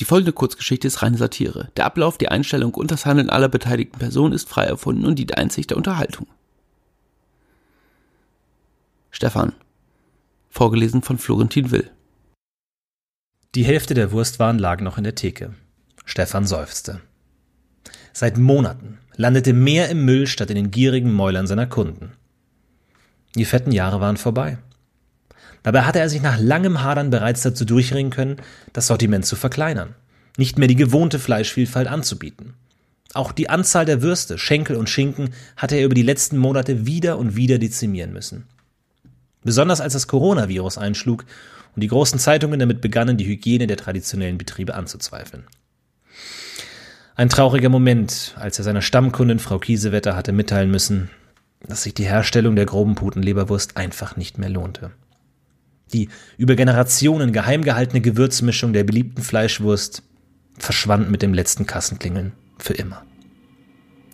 Die folgende Kurzgeschichte ist reine Satire. Der Ablauf, die Einstellung und das Handeln aller beteiligten Personen ist frei erfunden und dient einzig der Unterhaltung. Stefan. Vorgelesen von Florentin Will. Die Hälfte der Wurstwaren lag noch in der Theke. Stefan seufzte. Seit Monaten landete mehr im Müll statt in den gierigen Mäulern seiner Kunden. Die fetten Jahre waren vorbei. Dabei hatte er sich nach langem Hadern bereits dazu durchringen können, das Sortiment zu verkleinern, nicht mehr die gewohnte Fleischvielfalt anzubieten. Auch die Anzahl der Würste, Schenkel und Schinken hatte er über die letzten Monate wieder und wieder dezimieren müssen. Besonders als das Coronavirus einschlug und die großen Zeitungen damit begannen, die Hygiene der traditionellen Betriebe anzuzweifeln. Ein trauriger Moment, als er seiner Stammkundin Frau Kiesewetter hatte mitteilen müssen, dass sich die Herstellung der groben Putenleberwurst einfach nicht mehr lohnte. Die über Generationen geheim gehaltene Gewürzmischung der beliebten Fleischwurst verschwand mit dem letzten Kassenklingeln für immer.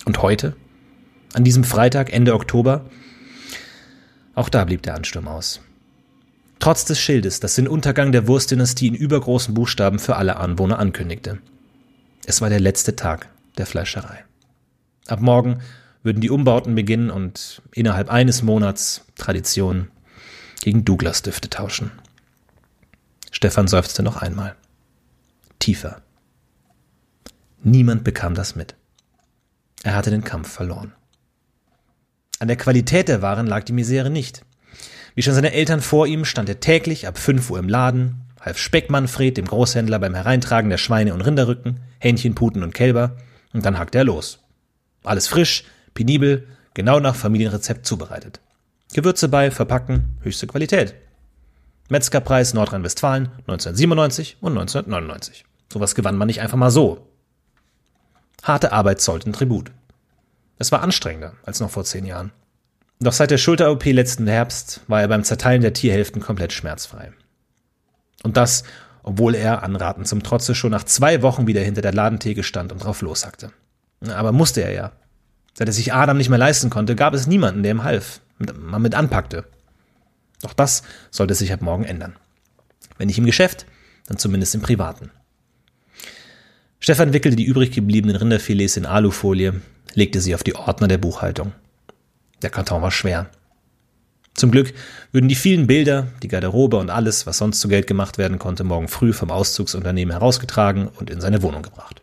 Und heute, an diesem Freitag Ende Oktober, auch da blieb der Ansturm aus. Trotz des Schildes, das den Untergang der Wurstdynastie in übergroßen Buchstaben für alle Anwohner ankündigte. Es war der letzte Tag der Fleischerei. Ab morgen würden die Umbauten beginnen und innerhalb eines Monats Tradition gegen Douglas-Düfte tauschen. Stefan seufzte noch einmal. Tiefer. Niemand bekam das mit. Er hatte den Kampf verloren. An der Qualität der Waren lag die Misere nicht. Wie schon seine Eltern vor ihm stand er täglich ab 5 Uhr im Laden, half Speckmanfred dem Großhändler beim Hereintragen der Schweine und Rinderrücken, Hähnchen, Puten und Kälber, und dann hackte er los. Alles frisch, penibel, genau nach Familienrezept zubereitet. Gewürze bei, verpacken, höchste Qualität. Metzgerpreis Nordrhein-Westfalen 1997 und 1999. Sowas gewann man nicht einfach mal so. Harte Arbeit zollten Tribut. Es war anstrengender als noch vor zehn Jahren. Doch seit der Schulter-OP letzten Herbst war er beim Zerteilen der Tierhälften komplett schmerzfrei. Und das, obwohl er, anraten zum Trotze, schon nach zwei Wochen wieder hinter der Ladentheke stand und drauf loshackte. Aber musste er ja. Seit er sich Adam nicht mehr leisten konnte, gab es niemanden, der ihm half, man mit anpackte. Doch das sollte sich ab morgen ändern. Wenn nicht im Geschäft, dann zumindest im Privaten. Stefan wickelte die übrig gebliebenen Rinderfilets in Alufolie, legte sie auf die Ordner der Buchhaltung. Der Karton war schwer. Zum Glück würden die vielen Bilder, die Garderobe und alles, was sonst zu Geld gemacht werden konnte, morgen früh vom Auszugsunternehmen herausgetragen und in seine Wohnung gebracht.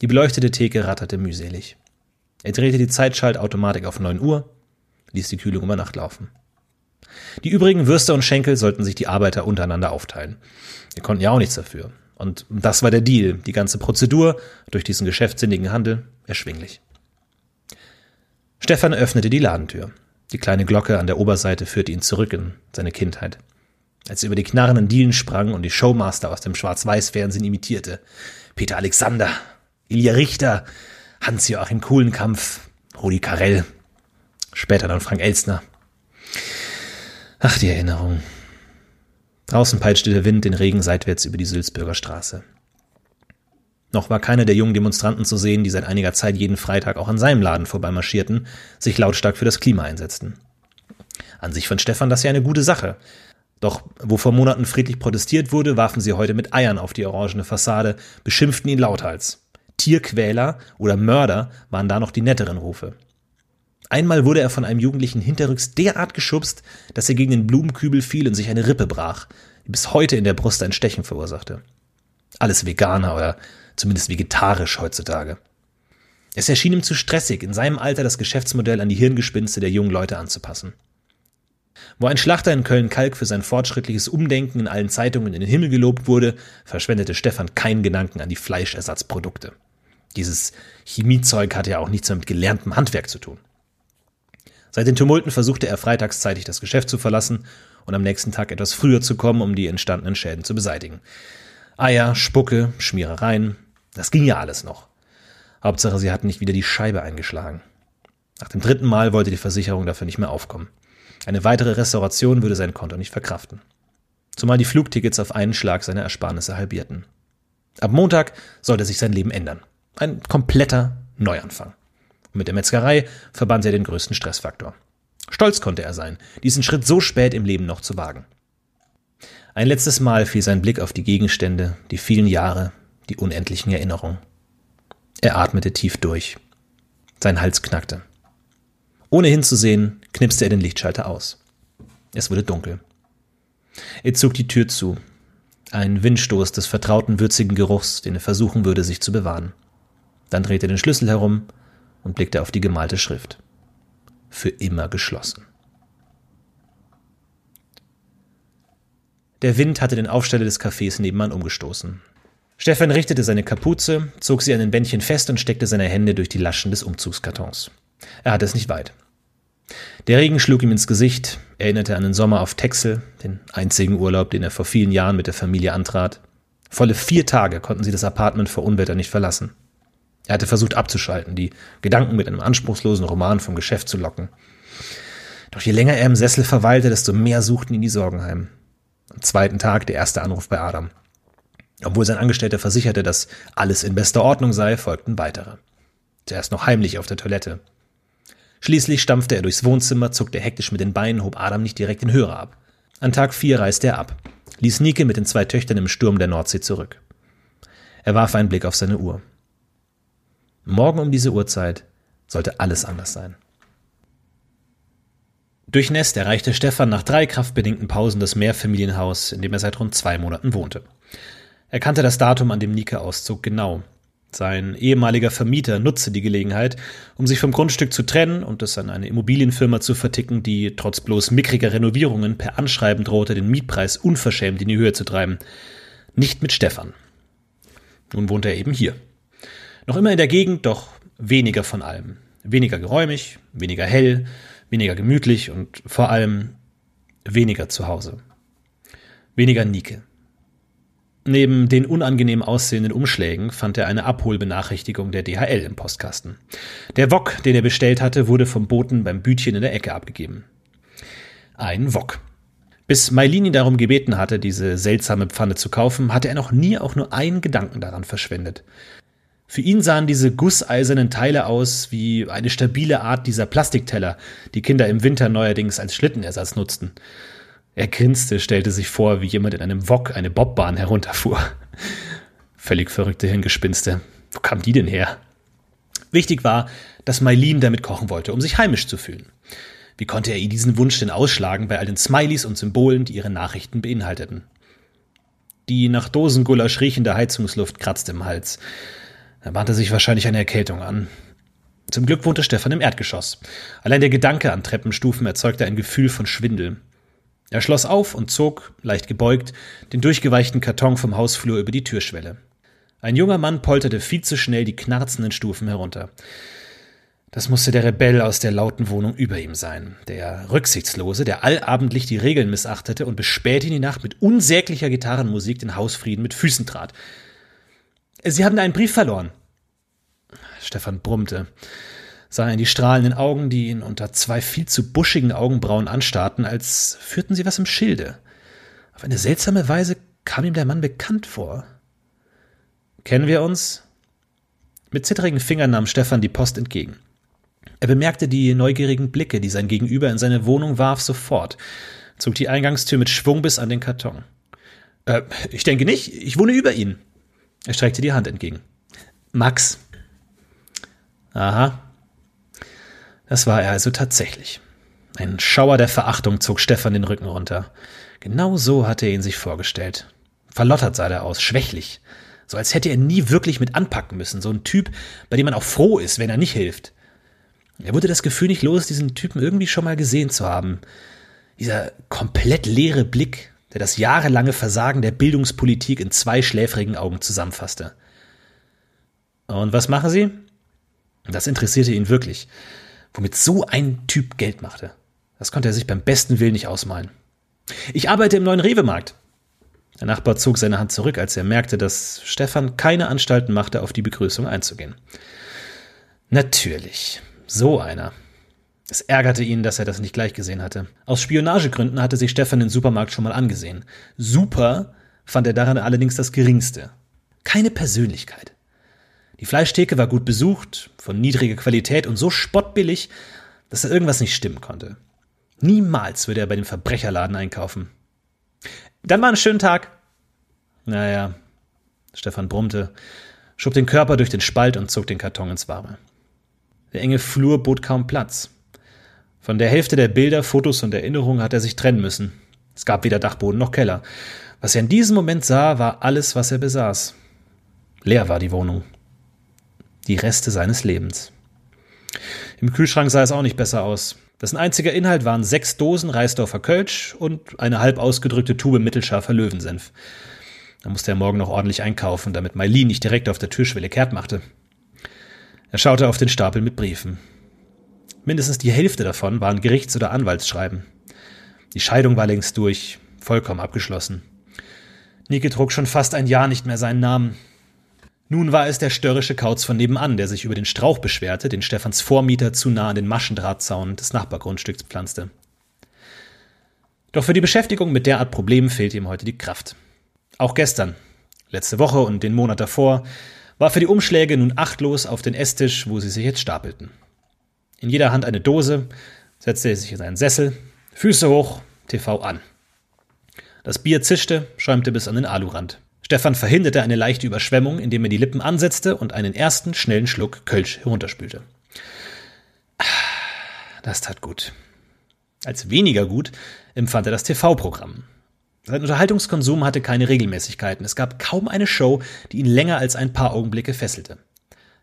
Die beleuchtete Theke ratterte mühselig. Er drehte die Zeitschaltautomatik auf 9 Uhr, ließ die Kühlung über Nacht laufen. Die übrigen Würste und Schenkel sollten sich die Arbeiter untereinander aufteilen. Wir konnten ja auch nichts dafür. Und das war der Deal, die ganze Prozedur durch diesen geschäftsinnigen Handel erschwinglich. Stefan öffnete die Ladentür. Die kleine Glocke an der Oberseite führte ihn zurück in seine Kindheit. Als er über die knarrenden Dielen sprang und die Showmaster aus dem Schwarz-Weiß-Fernsehen imitierte. Peter Alexander, Ilja Richter, Hans-Joachim Kuhlenkampf, Rudi Carell, später dann Frank Elstner. Ach, die Erinnerung. Draußen peitschte der Wind den Regen seitwärts über die Sülzbürger Straße. Noch war keiner der jungen Demonstranten zu sehen, die seit einiger Zeit jeden Freitag auch an seinem Laden vorbeimarschierten, sich lautstark für das Klima einsetzten. An sich fand Stefan das ja eine gute Sache. Doch wo vor Monaten friedlich protestiert wurde, warfen sie heute mit Eiern auf die orangene Fassade, beschimpften ihn lauthals. Tierquäler oder Mörder waren da noch die netteren Rufe. Einmal wurde er von einem Jugendlichen hinterrücks derart geschubst, dass er gegen den Blumenkübel fiel und sich eine Rippe brach, die bis heute in der Brust ein Stechen verursachte. Alles Veganer oder zumindest vegetarisch heutzutage. Es erschien ihm zu stressig, in seinem Alter das Geschäftsmodell an die Hirngespinste der jungen Leute anzupassen. Wo ein Schlachter in Köln-Kalk für sein fortschrittliches Umdenken in allen Zeitungen in den Himmel gelobt wurde, verschwendete Stefan keinen Gedanken an die Fleischersatzprodukte. Dieses Chemiezeug hatte ja auch nichts mehr mit gelerntem Handwerk zu tun. Seit den Tumulten versuchte er freitagszeitig das Geschäft zu verlassen und am nächsten Tag etwas früher zu kommen, um die entstandenen Schäden zu beseitigen. Eier, Spucke, Schmierereien, das ging ja alles noch. Hauptsache, sie hatten nicht wieder die Scheibe eingeschlagen. Nach dem dritten Mal wollte die Versicherung dafür nicht mehr aufkommen. Eine weitere Restauration würde sein Konto nicht verkraften. Zumal die Flugtickets auf einen Schlag seine Ersparnisse halbierten. Ab Montag sollte sich sein Leben ändern. Ein kompletter Neuanfang. Mit der Metzgerei verband er den größten Stressfaktor. Stolz konnte er sein, diesen Schritt so spät im Leben noch zu wagen. Ein letztes Mal fiel sein Blick auf die Gegenstände, die vielen Jahre, die unendlichen Erinnerungen. Er atmete tief durch. Sein Hals knackte. Ohne hinzusehen, knipste er den Lichtschalter aus. Es wurde dunkel. Er zog die Tür zu. Ein Windstoß des vertrauten würzigen Geruchs, den er versuchen würde, sich zu bewahren. Dann drehte er den Schlüssel herum und blickte auf die gemalte Schrift. Für immer geschlossen. Der Wind hatte den Aufsteller des Cafés nebenan umgestoßen. Stefan richtete seine Kapuze, zog sie an den Bändchen fest und steckte seine Hände durch die Laschen des Umzugskartons. Er hatte es nicht weit. Der Regen schlug ihm ins Gesicht, erinnerte an den Sommer auf Texel, den einzigen Urlaub, den er vor vielen Jahren mit der Familie antrat. Volle vier Tage konnten sie das Apartment vor Unwetter nicht verlassen. Er hatte versucht abzuschalten, die Gedanken mit einem anspruchslosen Roman vom Geschäft zu locken. Doch je länger er im Sessel verweilte, desto mehr suchten ihn die Sorgen heim. Am zweiten Tag der erste Anruf bei Adam. Obwohl sein Angestellter versicherte, dass alles in bester Ordnung sei, folgten weitere. Zuerst noch heimlich auf der Toilette. Schließlich stampfte er durchs Wohnzimmer, zuckte hektisch mit den Beinen, hob Adam nicht direkt den Hörer ab. An Tag vier reiste er ab, ließ Nike mit den zwei Töchtern im Sturm der Nordsee zurück. Er warf einen Blick auf seine Uhr. Morgen um diese Uhrzeit sollte alles anders sein. Durchnässt erreichte Stefan nach drei kraftbedingten Pausen das Mehrfamilienhaus, in dem er seit rund zwei Monaten wohnte. Er kannte das Datum, an dem Nike auszog, genau. Sein ehemaliger Vermieter nutzte die Gelegenheit, um sich vom Grundstück zu trennen und es an eine Immobilienfirma zu verticken, die trotz bloß mickriger Renovierungen per Anschreiben drohte, den Mietpreis unverschämt in die Höhe zu treiben. Nicht mit Stefan. Nun wohnt er eben hier. Noch immer in der Gegend, doch weniger von allem. Weniger geräumig, weniger hell, weniger gemütlich und vor allem weniger zu Hause. Weniger Nike. Neben den unangenehm aussehenden Umschlägen fand er eine Abholbenachrichtigung der DHL im Postkasten. Der Wok, den er bestellt hatte, wurde vom Boten beim Bütchen in der Ecke abgegeben. Ein Wok. Bis Mailini darum gebeten hatte, diese seltsame Pfanne zu kaufen, hatte er noch nie auch nur einen Gedanken daran verschwendet. Für ihn sahen diese gusseisernen Teile aus wie eine stabile Art dieser Plastikteller, die Kinder im Winter neuerdings als Schlittenersatz nutzten. Er grinste, stellte sich vor, wie jemand in einem Wok eine Bobbahn herunterfuhr. Völlig verrückte Hirngespinste. Wo kam die denn her? Wichtig war, dass Mailin damit kochen wollte, um sich heimisch zu fühlen. Wie konnte er ihr diesen Wunsch denn ausschlagen bei all den Smileys und Symbolen, die ihre Nachrichten beinhalteten? Die nach Dosengulasch riechende Heizungsluft kratzte im Hals. Er bahnte sich wahrscheinlich eine Erkältung an. Zum Glück wohnte Stefan im Erdgeschoss. Allein der Gedanke an Treppenstufen erzeugte ein Gefühl von Schwindel. Er schloss auf und zog, leicht gebeugt, den durchgeweichten Karton vom Hausflur über die Türschwelle. Ein junger Mann polterte viel zu schnell die knarzenden Stufen herunter. Das musste der Rebell aus der lauten Wohnung über ihm sein. Der Rücksichtslose, der allabendlich die Regeln missachtete und bis spät in die Nacht mit unsäglicher Gitarrenmusik den Hausfrieden mit Füßen trat. Sie haben einen Brief verloren. Stefan brummte, sah in die strahlenden Augen, die ihn unter zwei viel zu buschigen Augenbrauen anstarrten, als führten sie was im Schilde. Auf eine seltsame Weise kam ihm der Mann bekannt vor. Kennen wir uns? Mit zittrigen Fingern nahm Stefan die Post entgegen. Er bemerkte die neugierigen Blicke, die sein Gegenüber in seine Wohnung warf, sofort, zog die Eingangstür mit Schwung bis an den Karton. Äh, ich denke nicht, ich wohne über Ihnen. Er streckte die Hand entgegen. Max. Aha. Das war er also tatsächlich. Ein Schauer der Verachtung zog Stefan den Rücken runter. Genau so hatte er ihn sich vorgestellt. Verlottert sah er aus, schwächlich. So als hätte er nie wirklich mit anpacken müssen. So ein Typ, bei dem man auch froh ist, wenn er nicht hilft. Er wurde das Gefühl nicht los, diesen Typen irgendwie schon mal gesehen zu haben. Dieser komplett leere Blick, der das jahrelange Versagen der Bildungspolitik in zwei schläfrigen Augen zusammenfasste. Und was machen Sie? Das interessierte ihn wirklich, womit so ein Typ Geld machte. Das konnte er sich beim besten Willen nicht ausmalen. Ich arbeite im neuen Rewe-Markt. Der Nachbar zog seine Hand zurück, als er merkte, dass Stefan keine Anstalten machte, auf die Begrüßung einzugehen. Natürlich, so einer. Es ärgerte ihn, dass er das nicht gleich gesehen hatte. Aus Spionagegründen hatte sich Stefan den Supermarkt schon mal angesehen. Super fand er daran allerdings das geringste. Keine Persönlichkeit. Die Fleischtheke war gut besucht, von niedriger Qualität und so spottbillig, dass er irgendwas nicht stimmen konnte. Niemals würde er bei dem Verbrecherladen einkaufen. Dann war ein schönen Tag. Naja, Stefan brummte, schob den Körper durch den Spalt und zog den Karton ins Warme. Der enge Flur bot kaum Platz. Von der Hälfte der Bilder, Fotos und Erinnerungen hat er sich trennen müssen. Es gab weder Dachboden noch Keller. Was er in diesem Moment sah, war alles, was er besaß. Leer war die Wohnung. Die Reste seines Lebens. Im Kühlschrank sah es auch nicht besser aus. Dessen einziger Inhalt waren sechs Dosen Reisdorfer Kölsch und eine halb ausgedrückte Tube mittelscharfer Löwensenf. Da musste er morgen noch ordentlich einkaufen, damit Mailin nicht direkt auf der Türschwelle kehrt machte. Er schaute auf den Stapel mit Briefen. Mindestens die Hälfte davon waren Gerichts- oder Anwaltsschreiben. Die Scheidung war längst durch, vollkommen abgeschlossen. Nike trug schon fast ein Jahr nicht mehr seinen Namen. Nun war es der störrische Kauz von nebenan, der sich über den Strauch beschwerte, den Stephans Vormieter zu nah an den Maschendrahtzaun des Nachbargrundstücks pflanzte. Doch für die Beschäftigung mit derart Problemen fehlte ihm heute die Kraft. Auch gestern, letzte Woche und den Monat davor, war für die Umschläge nun achtlos auf den Esstisch, wo sie sich jetzt stapelten. In jeder Hand eine Dose, setzte er sich in seinen Sessel, Füße hoch, TV an. Das Bier zischte, schäumte bis an den Alurand. Stefan verhinderte eine leichte Überschwemmung, indem er die Lippen ansetzte und einen ersten schnellen Schluck Kölsch herunterspülte. Das tat gut. Als weniger gut empfand er das TV-Programm. Sein Unterhaltungskonsum hatte keine Regelmäßigkeiten. Es gab kaum eine Show, die ihn länger als ein paar Augenblicke fesselte.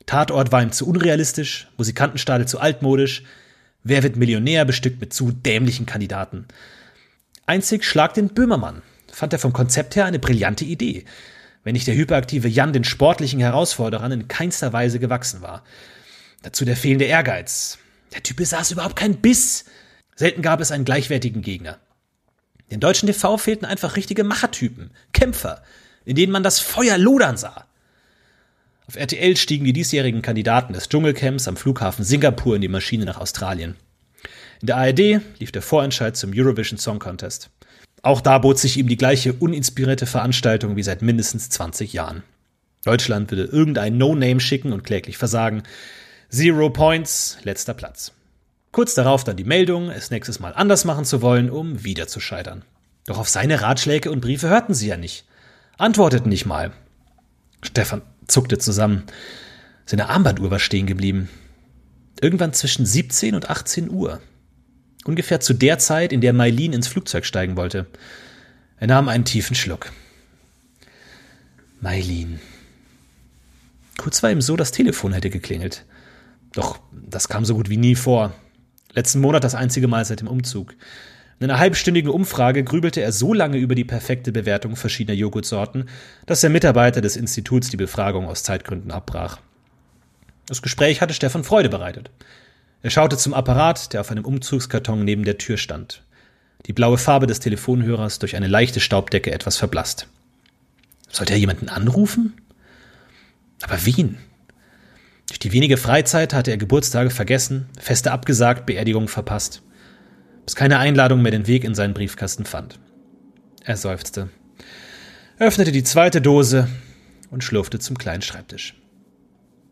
Tatort war ihm zu unrealistisch, Musikantenstadel zu altmodisch, Wer wird Millionär bestückt mit zu dämlichen Kandidaten. Einzig Schlag den Böhmermann fand er vom Konzept her eine brillante Idee, wenn nicht der hyperaktive Jan den sportlichen Herausforderern in keinster Weise gewachsen war. Dazu der fehlende Ehrgeiz. Der Typ besaß überhaupt keinen Biss. Selten gab es einen gleichwertigen Gegner. Den deutschen TV fehlten einfach richtige Machertypen, Kämpfer, in denen man das Feuer lodern sah. Auf RTL stiegen die diesjährigen Kandidaten des Dschungelcamps am Flughafen Singapur in die Maschine nach Australien. In der ARD lief der Vorentscheid zum Eurovision Song Contest. Auch da bot sich ihm die gleiche uninspirierte Veranstaltung wie seit mindestens 20 Jahren. Deutschland würde irgendein No-Name schicken und kläglich versagen. Zero Points, letzter Platz. Kurz darauf dann die Meldung, es nächstes Mal anders machen zu wollen, um wieder zu scheitern. Doch auf seine Ratschläge und Briefe hörten sie ja nicht. Antworteten nicht mal. Stefan zuckte zusammen. Seine Armbanduhr war stehen geblieben. Irgendwann zwischen 17 und 18 Uhr. Ungefähr zu der Zeit, in der Mailin ins Flugzeug steigen wollte. Er nahm einen tiefen Schluck. Mailin. Kurz war ihm so, das Telefon hätte geklingelt. Doch das kam so gut wie nie vor. Letzten Monat das einzige Mal seit dem Umzug. In einer halbstündigen Umfrage grübelte er so lange über die perfekte Bewertung verschiedener Joghurtsorten, dass der Mitarbeiter des Instituts die Befragung aus Zeitgründen abbrach. Das Gespräch hatte Stefan Freude bereitet. Er schaute zum Apparat, der auf einem Umzugskarton neben der Tür stand. Die blaue Farbe des Telefonhörers durch eine leichte Staubdecke etwas verblasst. Sollte er jemanden anrufen? Aber wen? Durch die wenige Freizeit hatte er Geburtstage vergessen, Feste abgesagt, Beerdigungen verpasst, bis keine Einladung mehr den Weg in seinen Briefkasten fand. Er seufzte, öffnete die zweite Dose und schlurfte zum kleinen Schreibtisch.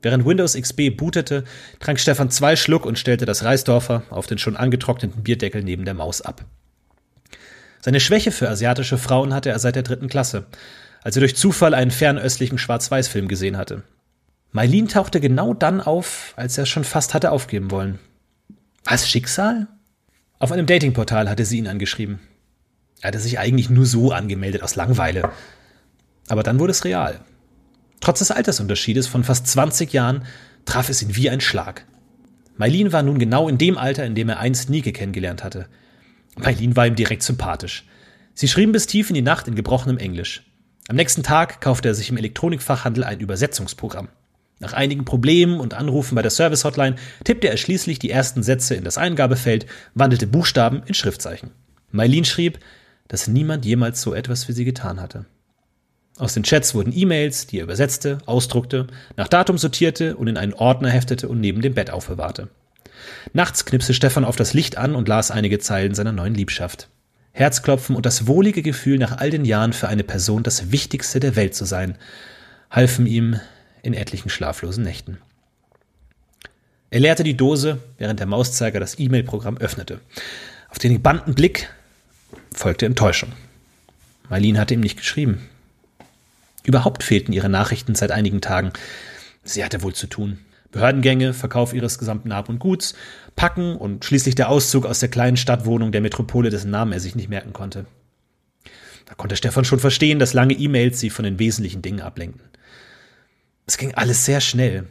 Während Windows XP bootete, trank Stefan zwei Schluck und stellte das Reisdorfer auf den schon angetrockneten Bierdeckel neben der Maus ab. Seine Schwäche für asiatische Frauen hatte er seit der dritten Klasse, als er durch Zufall einen fernöstlichen Schwarz-Weiß-Film gesehen hatte. Mailin tauchte genau dann auf, als er es schon fast hatte aufgeben wollen. Was Schicksal? Auf einem Datingportal hatte sie ihn angeschrieben. Er hatte sich eigentlich nur so angemeldet aus Langweile. Aber dann wurde es real. Trotz des Altersunterschiedes von fast 20 Jahren traf es ihn wie ein Schlag. Mailin war nun genau in dem Alter, in dem er einst Nike kennengelernt hatte. Mailin war ihm direkt sympathisch. Sie schrieben bis tief in die Nacht in gebrochenem Englisch. Am nächsten Tag kaufte er sich im Elektronikfachhandel ein Übersetzungsprogramm. Nach einigen Problemen und Anrufen bei der Service-Hotline tippte er schließlich die ersten Sätze in das Eingabefeld, wandelte Buchstaben in Schriftzeichen. Mailin schrieb, dass niemand jemals so etwas für sie getan hatte. Aus den Chats wurden E-Mails, die er übersetzte, ausdruckte, nach Datum sortierte und in einen Ordner heftete und neben dem Bett aufbewahrte. Nachts knipste Stefan auf das Licht an und las einige Zeilen seiner neuen Liebschaft. Herzklopfen und das wohlige Gefühl, nach all den Jahren für eine Person das Wichtigste der Welt zu sein, halfen ihm in etlichen schlaflosen Nächten. Er leerte die Dose, während der Mauszeiger das E-Mail-Programm öffnete. Auf den gebannten Blick folgte Enttäuschung. Marlene hatte ihm nicht geschrieben. Überhaupt fehlten ihre Nachrichten seit einigen Tagen. Sie hatte wohl zu tun. Behördengänge, Verkauf ihres gesamten Hab und Guts, Packen und schließlich der Auszug aus der kleinen Stadtwohnung der Metropole, dessen Namen er sich nicht merken konnte. Da konnte Stefan schon verstehen, dass lange E-Mails sie von den wesentlichen Dingen ablenkten. Es ging alles sehr schnell.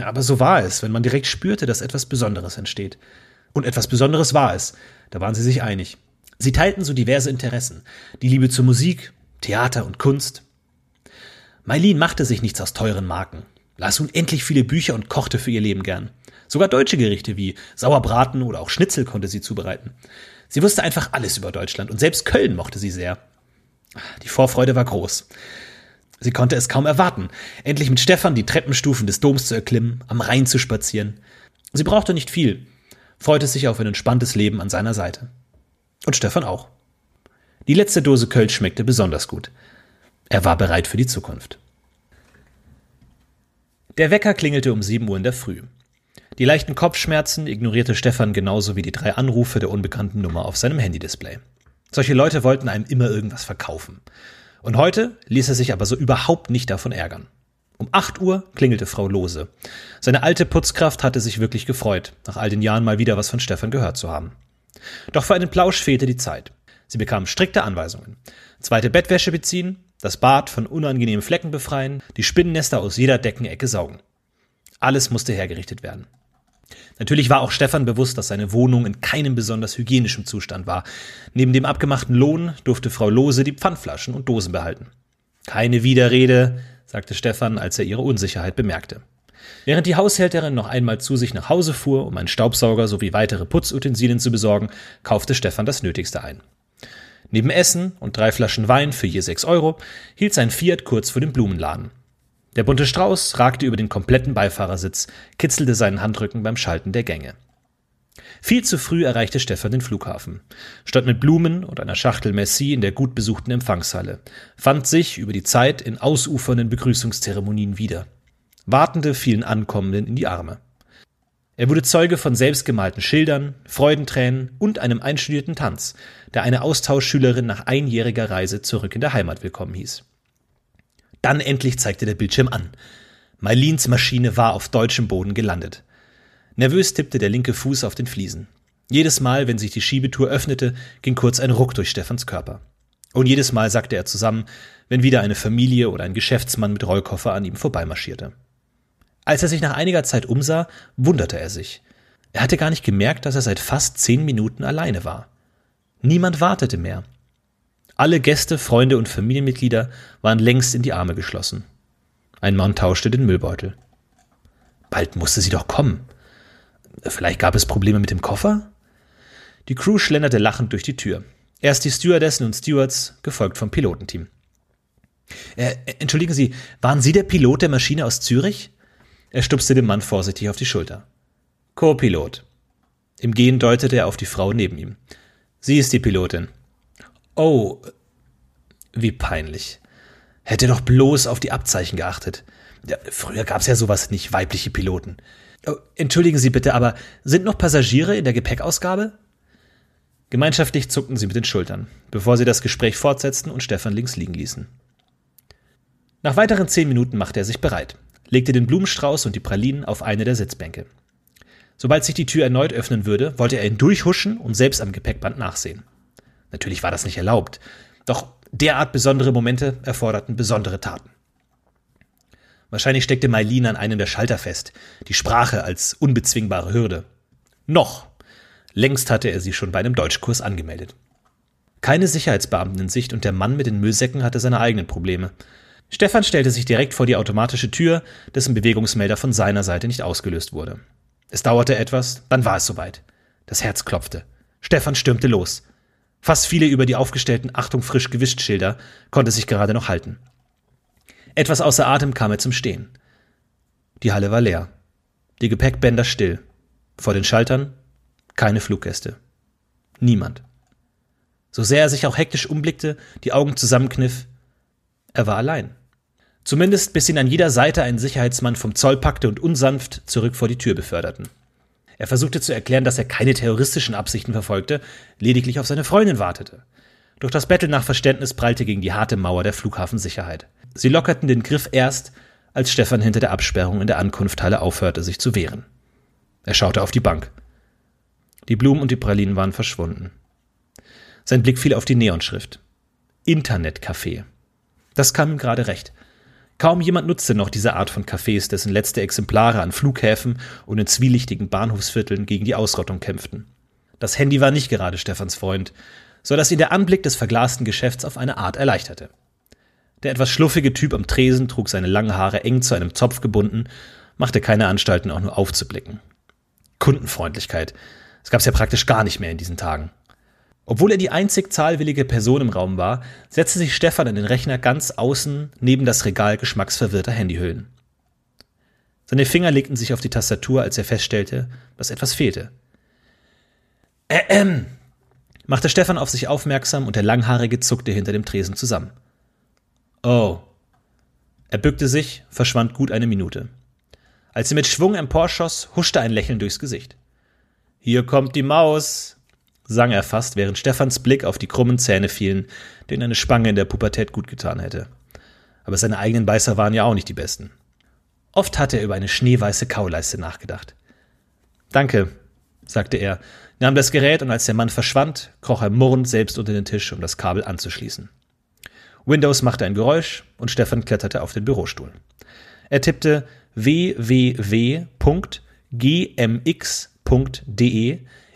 Aber so war es, wenn man direkt spürte, dass etwas Besonderes entsteht. Und etwas Besonderes war es. Da waren sie sich einig. Sie teilten so diverse Interessen. Die Liebe zur Musik, Theater und Kunst. Mailin machte sich nichts aus teuren Marken, las unendlich viele Bücher und kochte für ihr Leben gern. Sogar deutsche Gerichte wie Sauerbraten oder auch Schnitzel konnte sie zubereiten. Sie wusste einfach alles über Deutschland und selbst Köln mochte sie sehr. Die Vorfreude war groß. Sie konnte es kaum erwarten, endlich mit Stefan die Treppenstufen des Doms zu erklimmen, am Rhein zu spazieren. Sie brauchte nicht viel, freute sich auf ein entspanntes Leben an seiner Seite. Und Stefan auch. Die letzte Dose Kölsch schmeckte besonders gut. Er war bereit für die Zukunft. Der Wecker klingelte um sieben Uhr in der Früh. Die leichten Kopfschmerzen ignorierte Stefan genauso wie die drei Anrufe der unbekannten Nummer auf seinem Handydisplay. Solche Leute wollten einem immer irgendwas verkaufen. Und heute ließ er sich aber so überhaupt nicht davon ärgern. Um acht Uhr klingelte Frau Lose. Seine alte Putzkraft hatte sich wirklich gefreut, nach all den Jahren mal wieder was von Stefan gehört zu haben. Doch für einen Plausch fehlte die Zeit. Sie bekam strikte Anweisungen. Zweite Bettwäsche beziehen, das Bad von unangenehmen Flecken befreien, die Spinnennester aus jeder Deckenecke saugen. Alles musste hergerichtet werden. Natürlich war auch Stefan bewusst, dass seine Wohnung in keinem besonders hygienischen Zustand war. Neben dem abgemachten Lohn durfte Frau Lose die Pfandflaschen und Dosen behalten. Keine Widerrede, sagte Stefan, als er ihre Unsicherheit bemerkte. Während die Haushälterin noch einmal zu sich nach Hause fuhr, um einen Staubsauger sowie weitere Putzutensilien zu besorgen, kaufte Stefan das Nötigste ein. Neben Essen und drei Flaschen Wein für je sechs Euro hielt sein Fiat kurz vor dem Blumenladen. Der bunte Strauß ragte über den kompletten Beifahrersitz, kitzelte seinen Handrücken beim Schalten der Gänge. Viel zu früh erreichte Stefan den Flughafen, stand mit Blumen und einer Schachtel Merci in der gut besuchten Empfangshalle, fand sich über die Zeit in ausufernden Begrüßungszeremonien wieder. Wartende fielen Ankommenden in die Arme. Er wurde Zeuge von selbstgemalten Schildern, Freudentränen und einem einstudierten Tanz, der eine Austauschschülerin nach einjähriger Reise zurück in der Heimat willkommen hieß. Dann endlich zeigte der Bildschirm an. Mailins Maschine war auf deutschem Boden gelandet. Nervös tippte der linke Fuß auf den Fliesen. Jedes Mal, wenn sich die Schiebetür öffnete, ging kurz ein Ruck durch Stefans Körper. Und jedes Mal sagte er zusammen, wenn wieder eine Familie oder ein Geschäftsmann mit Rollkoffer an ihm vorbeimarschierte. Als er sich nach einiger Zeit umsah, wunderte er sich. Er hatte gar nicht gemerkt, dass er seit fast zehn Minuten alleine war. Niemand wartete mehr. Alle Gäste, Freunde und Familienmitglieder waren längst in die Arme geschlossen. Ein Mann tauschte den Müllbeutel. Bald musste sie doch kommen. Vielleicht gab es Probleme mit dem Koffer? Die Crew schlenderte lachend durch die Tür. Erst die Stewardessen und Stewards, gefolgt vom Pilotenteam. Äh, entschuldigen Sie, waren Sie der Pilot der Maschine aus Zürich? Er stupste den Mann vorsichtig auf die Schulter. Co-Pilot. Im Gehen deutete er auf die Frau neben ihm. Sie ist die Pilotin. Oh, wie peinlich. Hätte doch bloß auf die Abzeichen geachtet. Ja, früher gab's ja sowas nicht, weibliche Piloten. Oh, entschuldigen Sie bitte, aber sind noch Passagiere in der Gepäckausgabe? Gemeinschaftlich zuckten sie mit den Schultern, bevor sie das Gespräch fortsetzten und Stefan links liegen ließen. Nach weiteren zehn Minuten machte er sich bereit legte den Blumenstrauß und die Pralinen auf eine der Sitzbänke. Sobald sich die Tür erneut öffnen würde, wollte er ihn durchhuschen und selbst am Gepäckband nachsehen. Natürlich war das nicht erlaubt, doch derart besondere Momente erforderten besondere Taten. Wahrscheinlich steckte Mailin an einem der Schalter fest, die Sprache als unbezwingbare Hürde. Noch. Längst hatte er sie schon bei einem Deutschkurs angemeldet. Keine Sicherheitsbeamten in Sicht und der Mann mit den Müllsäcken hatte seine eigenen Probleme. Stefan stellte sich direkt vor die automatische Tür, dessen Bewegungsmelder von seiner Seite nicht ausgelöst wurde. Es dauerte etwas, dann war es soweit. Das Herz klopfte. Stefan stürmte los. Fast viele über die aufgestellten Achtung frisch gewischt Schilder konnte sich gerade noch halten. Etwas außer Atem kam er zum Stehen. Die Halle war leer. Die Gepäckbänder still. Vor den Schaltern keine Fluggäste. Niemand. So sehr er sich auch hektisch umblickte, die Augen zusammenkniff, er war allein. Zumindest bis ihn an jeder Seite ein Sicherheitsmann vom Zoll packte und unsanft zurück vor die Tür beförderten. Er versuchte zu erklären, dass er keine terroristischen Absichten verfolgte, lediglich auf seine Freundin wartete. Doch das Betteln nach Verständnis prallte gegen die harte Mauer der Flughafensicherheit. Sie lockerten den Griff erst, als Stefan hinter der Absperrung in der Ankunfthalle aufhörte, sich zu wehren. Er schaute auf die Bank. Die Blumen und die Pralinen waren verschwunden. Sein Blick fiel auf die Neonschrift. Internetcafé. Das kam ihm gerade recht. Kaum jemand nutzte noch diese Art von Cafés, dessen letzte Exemplare an Flughäfen und in zwielichtigen Bahnhofsvierteln gegen die Ausrottung kämpften. Das Handy war nicht gerade Stefans Freund, so dass ihn der Anblick des verglasten Geschäfts auf eine Art erleichterte. Der etwas schluffige Typ am Tresen trug seine langen Haare eng zu einem Zopf gebunden, machte keine Anstalten, auch nur aufzublicken. Kundenfreundlichkeit. Das gab's ja praktisch gar nicht mehr in diesen Tagen. Obwohl er die einzig zahlwillige Person im Raum war, setzte sich Stefan an den Rechner ganz außen neben das Regal geschmacksverwirrter Handyhüllen. Seine Finger legten sich auf die Tastatur, als er feststellte, dass etwas fehlte. Ähm, machte Stefan auf sich aufmerksam und der Langhaarige zuckte hinter dem Tresen zusammen. Oh. Er bückte sich, verschwand gut eine Minute. Als er mit Schwung emporschoss, huschte ein Lächeln durchs Gesicht. Hier kommt die Maus, sang er fast, während Stefans Blick auf die krummen Zähne fielen, denen eine Spange in der Pubertät gut getan hätte. Aber seine eigenen Beißer waren ja auch nicht die besten. Oft hatte er über eine schneeweiße Kauleiste nachgedacht. Danke, sagte er, nahm das Gerät und als der Mann verschwand, kroch er murrend selbst unter den Tisch, um das Kabel anzuschließen. Windows machte ein Geräusch und Stefan kletterte auf den Bürostuhl. Er tippte www.gmx.de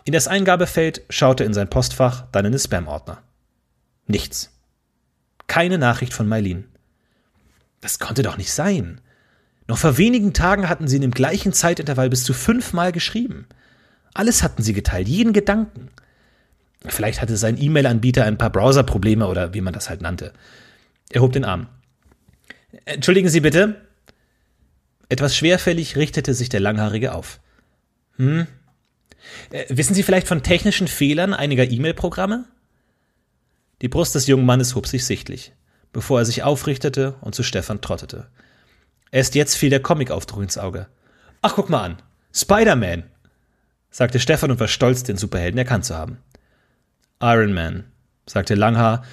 in das Eingabefeld, schaute in sein Postfach, dann in den Spam-Ordner. Nichts. Keine Nachricht von Mailin. Das konnte doch nicht sein. Noch vor wenigen Tagen hatten sie in dem gleichen Zeitintervall bis zu fünfmal geschrieben. Alles hatten sie geteilt, jeden Gedanken. Vielleicht hatte sein E-Mail-Anbieter ein paar Browser-Probleme oder wie man das halt nannte. Er hob den Arm. Entschuldigen Sie bitte. Etwas schwerfällig richtete sich der Langhaarige auf. Hm? Äh, wissen Sie vielleicht von technischen Fehlern einiger E-Mail-Programme? Die Brust des jungen Mannes hob sich sichtlich, bevor er sich aufrichtete und zu Stefan trottete. Erst jetzt fiel der Comic-Aufdruck ins Auge. Ach, guck mal an. Spider-Man, sagte Stefan und war stolz, den Superhelden erkannt zu haben. Iron Man, sagte Langhaar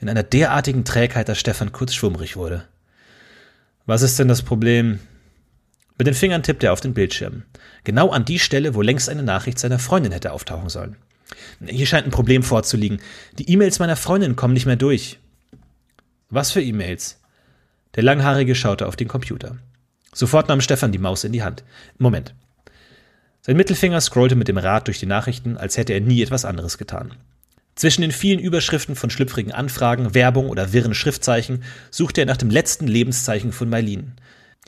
in einer derartigen Trägheit, dass Stefan kurz schwummrig wurde. Was ist denn das Problem? Mit den Fingern tippte er auf den Bildschirm. Genau an die Stelle, wo längst eine Nachricht seiner Freundin hätte auftauchen sollen. Hier scheint ein Problem vorzuliegen. Die E-Mails meiner Freundin kommen nicht mehr durch. Was für E-Mails? Der Langhaarige schaute auf den Computer. Sofort nahm Stefan die Maus in die Hand. Moment. Sein Mittelfinger scrollte mit dem Rad durch die Nachrichten, als hätte er nie etwas anderes getan. Zwischen den vielen Überschriften von schlüpfrigen Anfragen, Werbung oder wirren Schriftzeichen suchte er nach dem letzten Lebenszeichen von Mailin.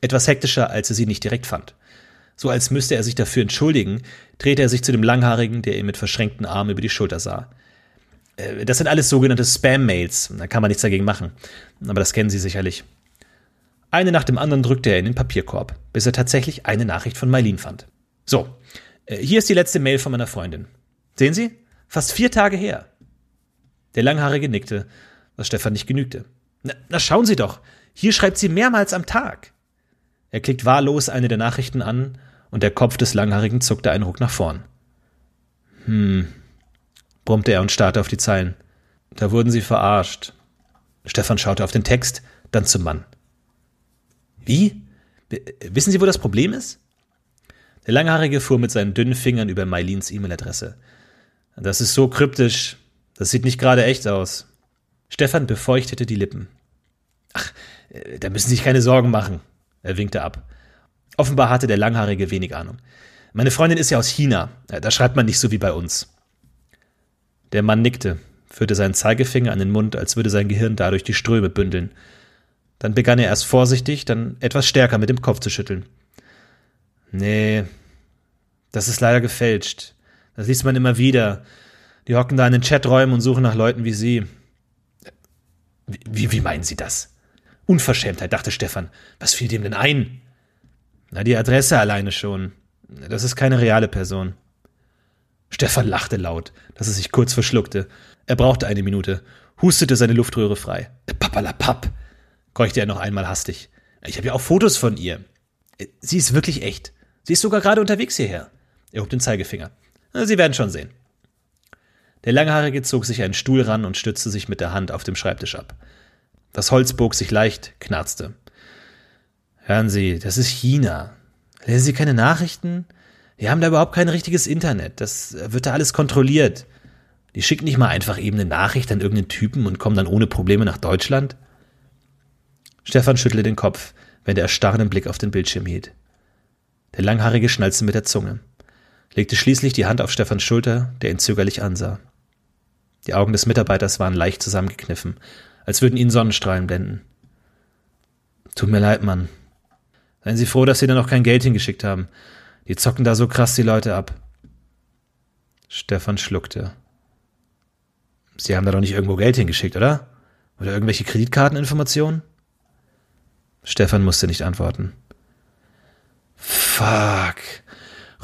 Etwas hektischer, als er sie nicht direkt fand. So als müsste er sich dafür entschuldigen, drehte er sich zu dem Langhaarigen, der ihm mit verschränkten Armen über die Schulter sah. Äh, das sind alles sogenannte Spam-Mails, da kann man nichts dagegen machen. Aber das kennen Sie sicherlich. Eine nach dem anderen drückte er in den Papierkorb, bis er tatsächlich eine Nachricht von Mailin fand. So, äh, hier ist die letzte Mail von meiner Freundin. Sehen Sie? Fast vier Tage her. Der Langhaarige nickte, was Stefan nicht genügte. Na, na schauen Sie doch, hier schreibt sie mehrmals am Tag. Er klickt wahllos eine der Nachrichten an und der Kopf des Langhaarigen zuckte einen Ruck nach vorn. Hm, brummte er und starrte auf die Zeilen. Da wurden sie verarscht. Stefan schaute auf den Text, dann zum Mann. Wie? Wissen Sie, wo das Problem ist? Der Langhaarige fuhr mit seinen dünnen Fingern über Mailins E-Mail-Adresse. Das ist so kryptisch, das sieht nicht gerade echt aus. Stefan befeuchtete die Lippen. Ach, äh, da müssen Sie sich keine Sorgen machen. Er winkte ab. Offenbar hatte der Langhaarige wenig Ahnung. Meine Freundin ist ja aus China. Da schreibt man nicht so wie bei uns. Der Mann nickte, führte seinen Zeigefinger an den Mund, als würde sein Gehirn dadurch die Ströme bündeln. Dann begann er erst vorsichtig, dann etwas stärker mit dem Kopf zu schütteln. Nee, das ist leider gefälscht. Das liest man immer wieder. Die hocken da in den Chaträumen und suchen nach Leuten wie Sie. Wie, wie meinen Sie das? Unverschämtheit, dachte Stefan. Was fiel dem denn ein? Na, die Adresse alleine schon. Das ist keine reale Person. Stefan lachte laut, dass er sich kurz verschluckte. Er brauchte eine Minute, hustete seine Luftröhre frei. Pappalapapp, keuchte er noch einmal hastig. Ich habe ja auch Fotos von ihr. Sie ist wirklich echt. Sie ist sogar gerade unterwegs hierher. Er hob den Zeigefinger. Sie werden schon sehen. Der Langhaarige zog sich einen Stuhl ran und stützte sich mit der Hand auf dem Schreibtisch ab. Das Holz bog sich leicht, knarzte. Hören Sie, das ist China. Lesen Sie keine Nachrichten? Wir haben da überhaupt kein richtiges Internet. Das wird da alles kontrolliert. Die schicken nicht mal einfach eben eine Nachricht an irgendeinen Typen und kommen dann ohne Probleme nach Deutschland? Stefan schüttelte den Kopf, wenn der erstarrenden Blick auf den Bildschirm hielt. Der Langhaarige schnalzte mit der Zunge, legte schließlich die Hand auf Stefans Schulter, der ihn zögerlich ansah. Die Augen des Mitarbeiters waren leicht zusammengekniffen, als würden ihn Sonnenstrahlen blenden. Tut mir leid, Mann. Seien Sie froh, dass Sie da noch kein Geld hingeschickt haben. Die zocken da so krass die Leute ab. Stefan schluckte. Sie haben da doch nicht irgendwo Geld hingeschickt, oder? Oder irgendwelche Kreditkarteninformationen? Stefan musste nicht antworten. Fuck.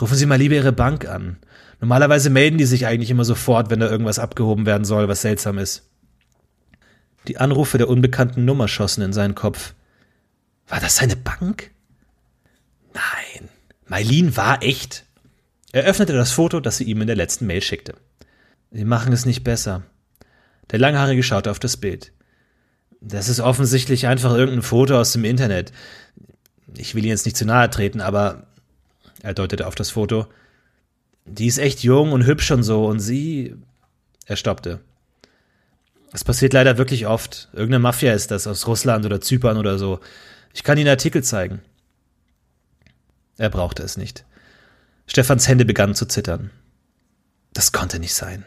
Rufen Sie mal lieber Ihre Bank an. Normalerweise melden die sich eigentlich immer sofort, wenn da irgendwas abgehoben werden soll, was seltsam ist. Die Anrufe der unbekannten Nummer schossen in seinen Kopf. War das seine Bank? Nein, Mailin war echt. Er öffnete das Foto, das sie ihm in der letzten Mail schickte. Sie machen es nicht besser. Der Langhaarige schaute auf das Bild. Das ist offensichtlich einfach irgendein Foto aus dem Internet. Ich will Ihnen jetzt nicht zu nahe treten, aber er deutete auf das Foto. Die ist echt jung und hübsch und so, und sie. Er stoppte. Es passiert leider wirklich oft. Irgendeine Mafia ist das aus Russland oder Zypern oder so. Ich kann Ihnen Artikel zeigen. Er brauchte es nicht. Stefans Hände begannen zu zittern. Das konnte nicht sein.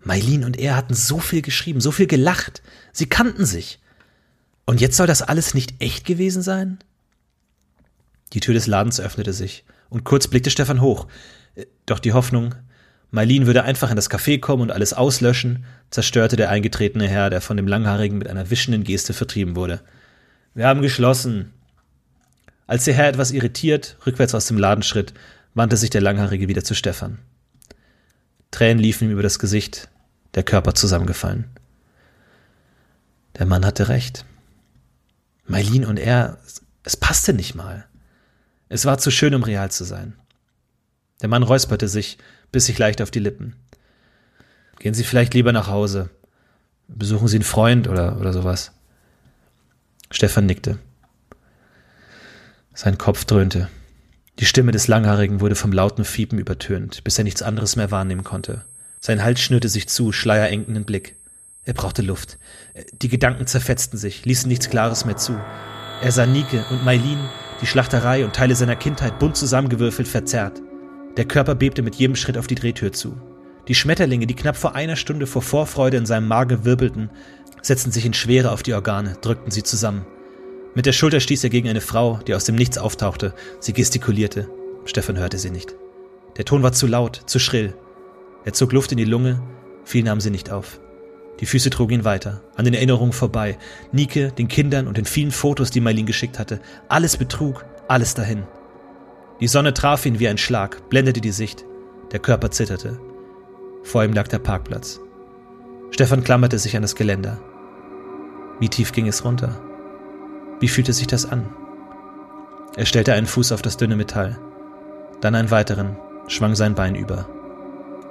Mailin und er hatten so viel geschrieben, so viel gelacht. Sie kannten sich. Und jetzt soll das alles nicht echt gewesen sein? Die Tür des Ladens öffnete sich, und kurz blickte Stefan hoch. Doch die Hoffnung, Mailin würde einfach in das Café kommen und alles auslöschen, zerstörte der eingetretene Herr, der von dem Langhaarigen mit einer wischenden Geste vertrieben wurde. Wir haben geschlossen. Als der Herr etwas irritiert rückwärts aus dem Laden schritt, wandte sich der Langhaarige wieder zu Stefan. Tränen liefen ihm über das Gesicht, der Körper zusammengefallen. Der Mann hatte recht. Mailin und er, es passte nicht mal. Es war zu schön, um real zu sein. Der Mann räusperte sich, biss sich leicht auf die Lippen. Gehen Sie vielleicht lieber nach Hause. Besuchen Sie einen Freund oder, oder sowas. Stefan nickte. Sein Kopf dröhnte. Die Stimme des Langhaarigen wurde vom lauten Fiepen übertönt, bis er nichts anderes mehr wahrnehmen konnte. Sein Hals schnürte sich zu, schleierengenden Blick. Er brauchte Luft. Die Gedanken zerfetzten sich, ließen nichts Klares mehr zu. Er sah Nike und Mailin, die Schlachterei und Teile seiner Kindheit bunt zusammengewürfelt, verzerrt. Der Körper bebte mit jedem Schritt auf die Drehtür zu. Die Schmetterlinge, die knapp vor einer Stunde vor Vorfreude in seinem Magen wirbelten, setzten sich in Schwere auf die Organe, drückten sie zusammen. Mit der Schulter stieß er gegen eine Frau, die aus dem Nichts auftauchte. Sie gestikulierte. Stefan hörte sie nicht. Der Ton war zu laut, zu schrill. Er zog Luft in die Lunge, viel nahm sie nicht auf. Die Füße trugen ihn weiter, an den Erinnerungen vorbei. Nike, den Kindern und den vielen Fotos, die Mailin geschickt hatte. Alles Betrug, alles dahin. Die Sonne traf ihn wie ein Schlag, blendete die Sicht. Der Körper zitterte. Vor ihm lag der Parkplatz. Stefan klammerte sich an das Geländer. Wie tief ging es runter? Wie fühlte sich das an? Er stellte einen Fuß auf das dünne Metall, dann einen weiteren, schwang sein Bein über.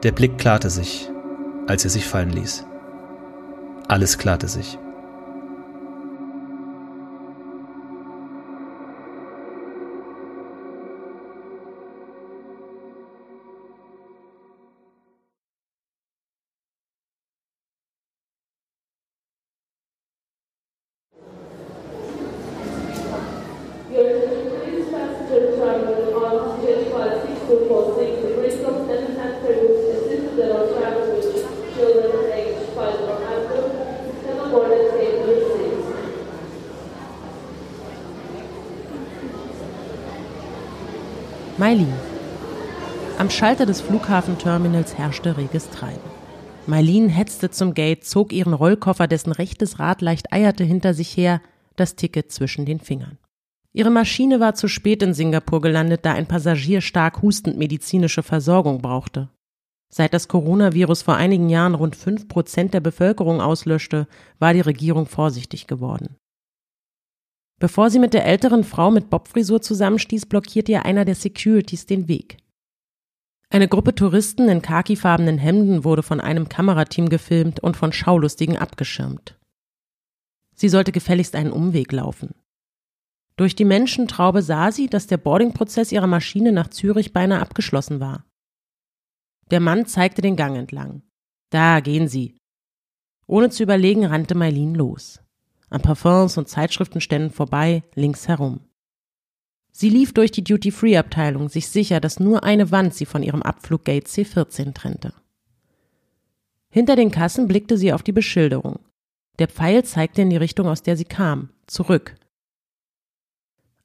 Der Blick klarte sich, als er sich fallen ließ. Alles klarte sich. Schalter des Flughafenterminals herrschte reges Treiben. Mailin hetzte zum Gate, zog ihren Rollkoffer, dessen rechtes Rad leicht eierte, hinter sich her, das Ticket zwischen den Fingern. Ihre Maschine war zu spät in Singapur gelandet, da ein Passagier stark hustend medizinische Versorgung brauchte. Seit das Coronavirus vor einigen Jahren rund fünf Prozent der Bevölkerung auslöschte, war die Regierung vorsichtig geworden. Bevor sie mit der älteren Frau mit Bobfrisur zusammenstieß, blockierte ihr einer der Securities den Weg. Eine Gruppe Touristen in khakifarbenen Hemden wurde von einem Kamerateam gefilmt und von Schaulustigen abgeschirmt. Sie sollte gefälligst einen Umweg laufen. Durch die Menschentraube sah sie, dass der Boardingprozess ihrer Maschine nach Zürich beinahe abgeschlossen war. Der Mann zeigte den Gang entlang. Da gehen Sie. Ohne zu überlegen, rannte Mailin los. An Parfums und Zeitschriftenständen vorbei, links herum. Sie lief durch die Duty-Free-Abteilung, sich sicher, dass nur eine Wand sie von ihrem Abfluggate C14 trennte. Hinter den Kassen blickte sie auf die Beschilderung. Der Pfeil zeigte in die Richtung, aus der sie kam, zurück.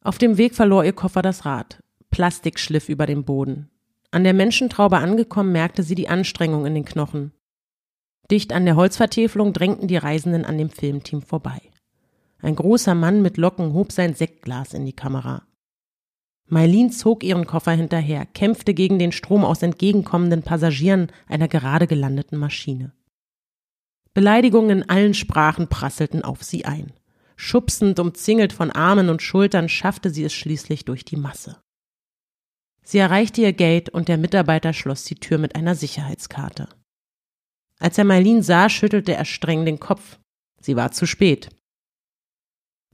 Auf dem Weg verlor ihr Koffer das Rad. Plastik schliff über den Boden. An der Menschentraube angekommen, merkte sie die Anstrengung in den Knochen. Dicht an der Holzvertäfelung drängten die Reisenden an dem Filmteam vorbei. Ein großer Mann mit Locken hob sein Sektglas in die Kamera. Mailin zog ihren Koffer hinterher, kämpfte gegen den Strom aus entgegenkommenden Passagieren einer gerade gelandeten Maschine. Beleidigungen in allen Sprachen prasselten auf sie ein. Schubsend, umzingelt von Armen und Schultern, schaffte sie es schließlich durch die Masse. Sie erreichte ihr Gate und der Mitarbeiter schloss die Tür mit einer Sicherheitskarte. Als er Mailin sah, schüttelte er streng den Kopf. Sie war zu spät.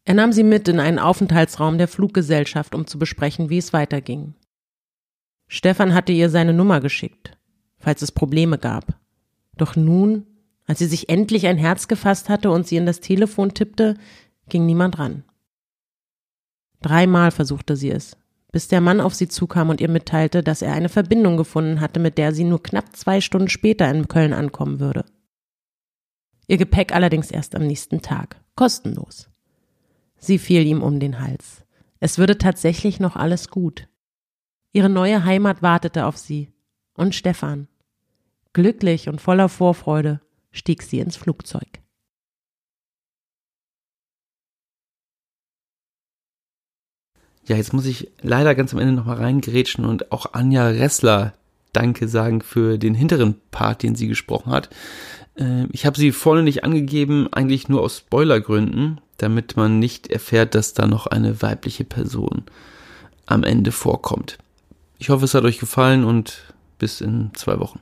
Er nahm sie mit in einen Aufenthaltsraum der Fluggesellschaft, um zu besprechen, wie es weiterging. Stefan hatte ihr seine Nummer geschickt, falls es Probleme gab. Doch nun, als sie sich endlich ein Herz gefasst hatte und sie in das Telefon tippte, ging niemand ran. Dreimal versuchte sie es, bis der Mann auf sie zukam und ihr mitteilte, dass er eine Verbindung gefunden hatte, mit der sie nur knapp zwei Stunden später in Köln ankommen würde. Ihr Gepäck allerdings erst am nächsten Tag, kostenlos. Sie fiel ihm um den Hals. Es würde tatsächlich noch alles gut. Ihre neue Heimat wartete auf sie. Und Stefan. Glücklich und voller Vorfreude stieg sie ins Flugzeug. Ja, jetzt muss ich leider ganz am Ende nochmal reingerätschen und auch Anja Ressler Danke sagen für den hinteren Part, den sie gesprochen hat. Ähm, ich habe sie vorne nicht angegeben, eigentlich nur aus Spoilergründen, damit man nicht erfährt, dass da noch eine weibliche Person am Ende vorkommt. Ich hoffe, es hat euch gefallen und bis in zwei Wochen.